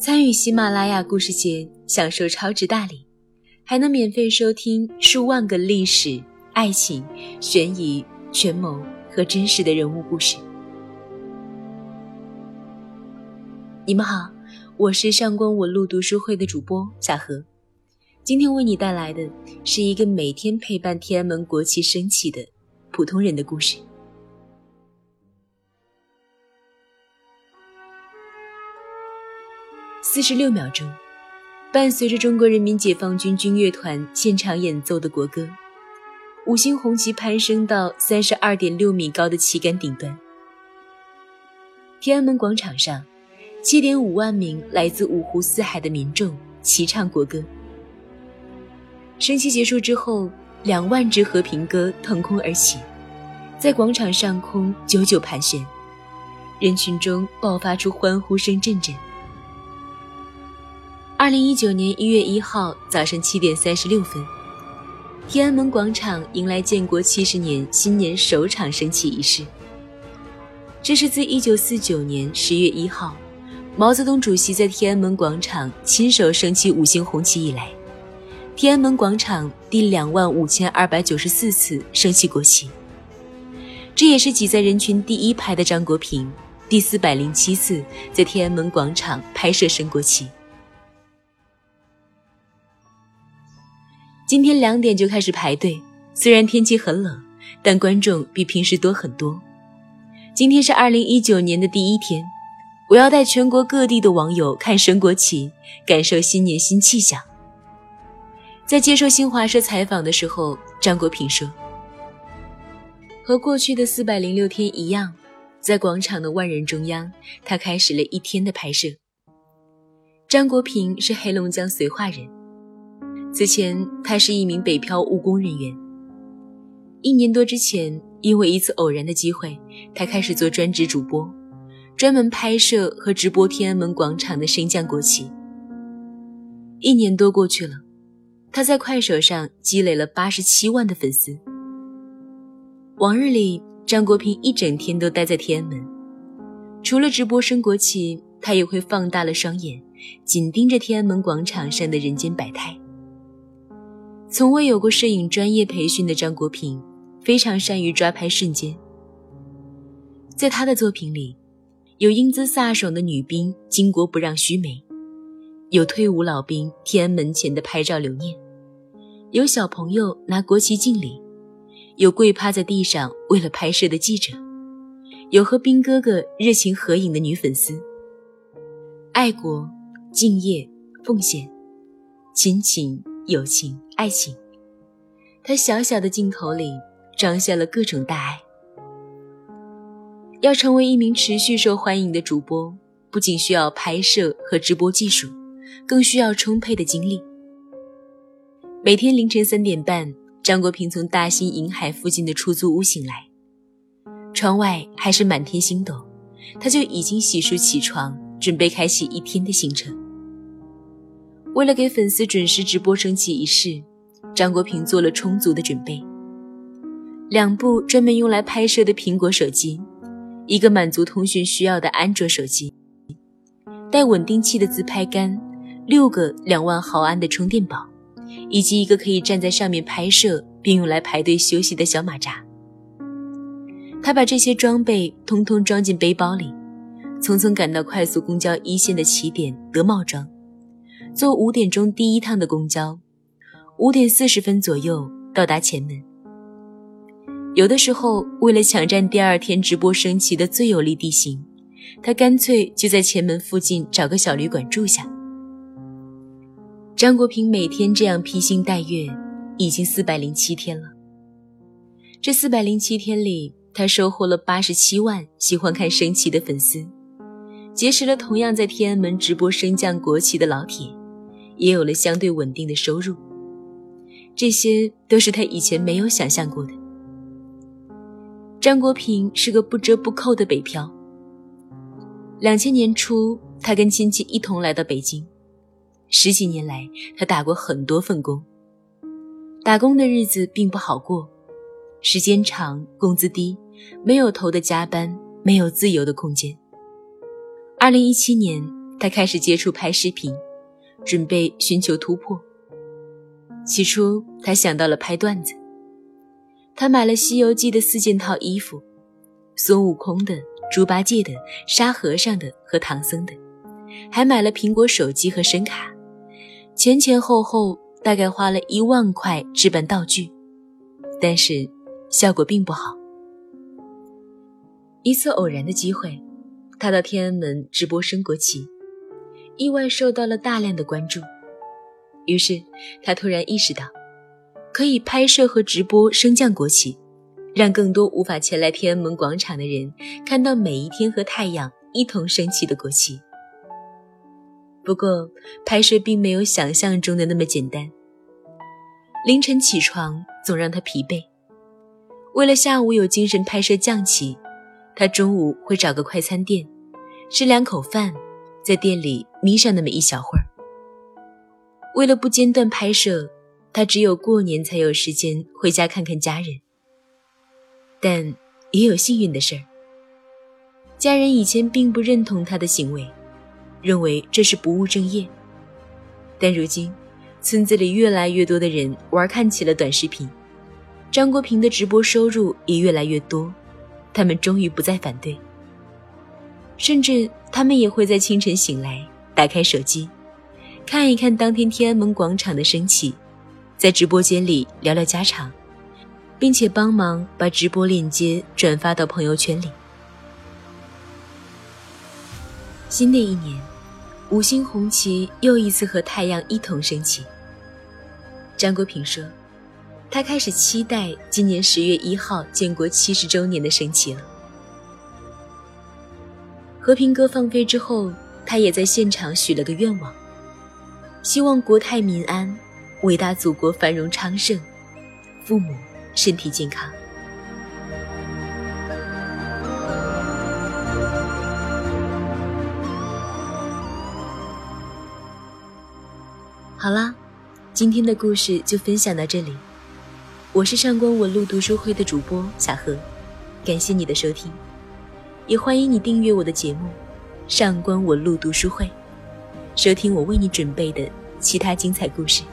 参与喜马拉雅故事节，享受超值大礼，还能免费收听数万个历史、爱情、悬疑、权谋和真实的人物故事。你们好，我是上官文路读书会的主播小何，今天为你带来的是一个每天陪伴天安门国旗升起的普通人的故事。四十六秒钟，伴随着中国人民解放军军乐团现场演奏的国歌，五星红旗攀升到三十二点六米高的旗杆顶端。天安门广场上，七点五万名来自五湖四海的民众齐唱国歌。升旗结束之后，两万支和平鸽腾空而起，在广场上空久久盘旋，人群中爆发出欢呼声阵阵。二零一九年一月一号早上七点三十六分，天安门广场迎来建国七十年新年首场升旗仪式。这是自一九四九年十月一号，毛泽东主席在天安门广场亲手升起五星红旗以来，天安门广场第两万五千二百九十四次升起国旗。这也是挤在人群第一排的张国平第四百零七次在天安门广场拍摄升国旗。今天两点就开始排队，虽然天气很冷，但观众比平时多很多。今天是二零一九年的第一天，我要带全国各地的网友看升国旗，感受新年新气象。在接受新华社采访的时候，张国平说：“和过去的四百零六天一样，在广场的万人中央，他开始了一天的拍摄。”张国平是黑龙江绥化人。此前，他是一名北漂务工人员。一年多之前，因为一次偶然的机会，他开始做专职主播，专门拍摄和直播天安门广场的升降国旗。一年多过去了，他在快手上积累了八十七万的粉丝。往日里，张国平一整天都待在天安门，除了直播升国旗，他也会放大了双眼，紧盯着天安门广场上的人间百态。从未有过摄影专业培训的张国平，非常善于抓拍瞬间。在他的作品里，有英姿飒爽的女兵巾帼不让须眉，有退伍老兵天安门前的拍照留念，有小朋友拿国旗敬礼，有跪趴在地上为了拍摄的记者，有和兵哥哥热情合影的女粉丝。爱国、敬业、奉献、亲情。友情、爱情，他小小的镜头里装下了各种大爱。要成为一名持续受欢迎的主播，不仅需要拍摄和直播技术，更需要充沛的精力。每天凌晨三点半，张国平从大兴银海附近的出租屋醒来，窗外还是满天星斗，他就已经洗漱起床，准备开启一天的行程。为了给粉丝准时直播升旗仪式，张国平做了充足的准备：两部专门用来拍摄的苹果手机，一个满足通讯需要的安卓手机，带稳定器的自拍杆，六个两万毫安的充电宝，以及一个可以站在上面拍摄并用来排队休息的小马扎。他把这些装备通通装进背包里，匆匆赶到快速公交一线的起点德茂庄。坐五点钟第一趟的公交，五点四十分左右到达前门。有的时候，为了抢占第二天直播升旗的最有利地形，他干脆就在前门附近找个小旅馆住下。张国平每天这样披星戴月，已经四百零七天了。这四百零七天里，他收获了八十七万喜欢看升旗的粉丝，结识了同样在天安门直播升降国旗的老铁。也有了相对稳定的收入，这些都是他以前没有想象过的。张国平是个不折不扣的北漂。两千年初，他跟亲戚一同来到北京，十几年来，他打过很多份工。打工的日子并不好过，时间长，工资低，没有头的加班，没有自由的空间。二零一七年。他开始接触拍视频，准备寻求突破。起初，他想到了拍段子。他买了《西游记》的四件套衣服，孙悟空的、猪八戒的、沙和尚的和唐僧的，还买了苹果手机和声卡，前前后后大概花了一万块置办道具，但是效果并不好。一次偶然的机会，他到天安门直播升国旗，意外受到了大量的关注，于是他突然意识到。可以拍摄和直播升降国旗，让更多无法前来天安门广场的人看到每一天和太阳一同升起的国旗。不过，拍摄并没有想象中的那么简单。凌晨起床总让他疲惫，为了下午有精神拍摄降旗，他中午会找个快餐店，吃两口饭，在店里眯上那么一小会儿。为了不间断拍摄。他只有过年才有时间回家看看家人，但也有幸运的事儿。家人以前并不认同他的行为，认为这是不务正业。但如今，村子里越来越多的人玩看起了短视频，张国平的直播收入也越来越多，他们终于不再反对，甚至他们也会在清晨醒来，打开手机，看一看当天天安门广场的升旗。在直播间里聊聊家常，并且帮忙把直播链接转发到朋友圈里。新的一年，五星红旗又一次和太阳一同升起。张国平说：“他开始期待今年十月一号建国七十周年的升旗了。”和平鸽放飞之后，他也在现场许了个愿望，希望国泰民安。伟大祖国繁荣昌盛，父母身体健康。好啦，今天的故事就分享到这里。我是上官文路读书会的主播小何，感谢你的收听，也欢迎你订阅我的节目《上官文路读书会》，收听我为你准备的其他精彩故事。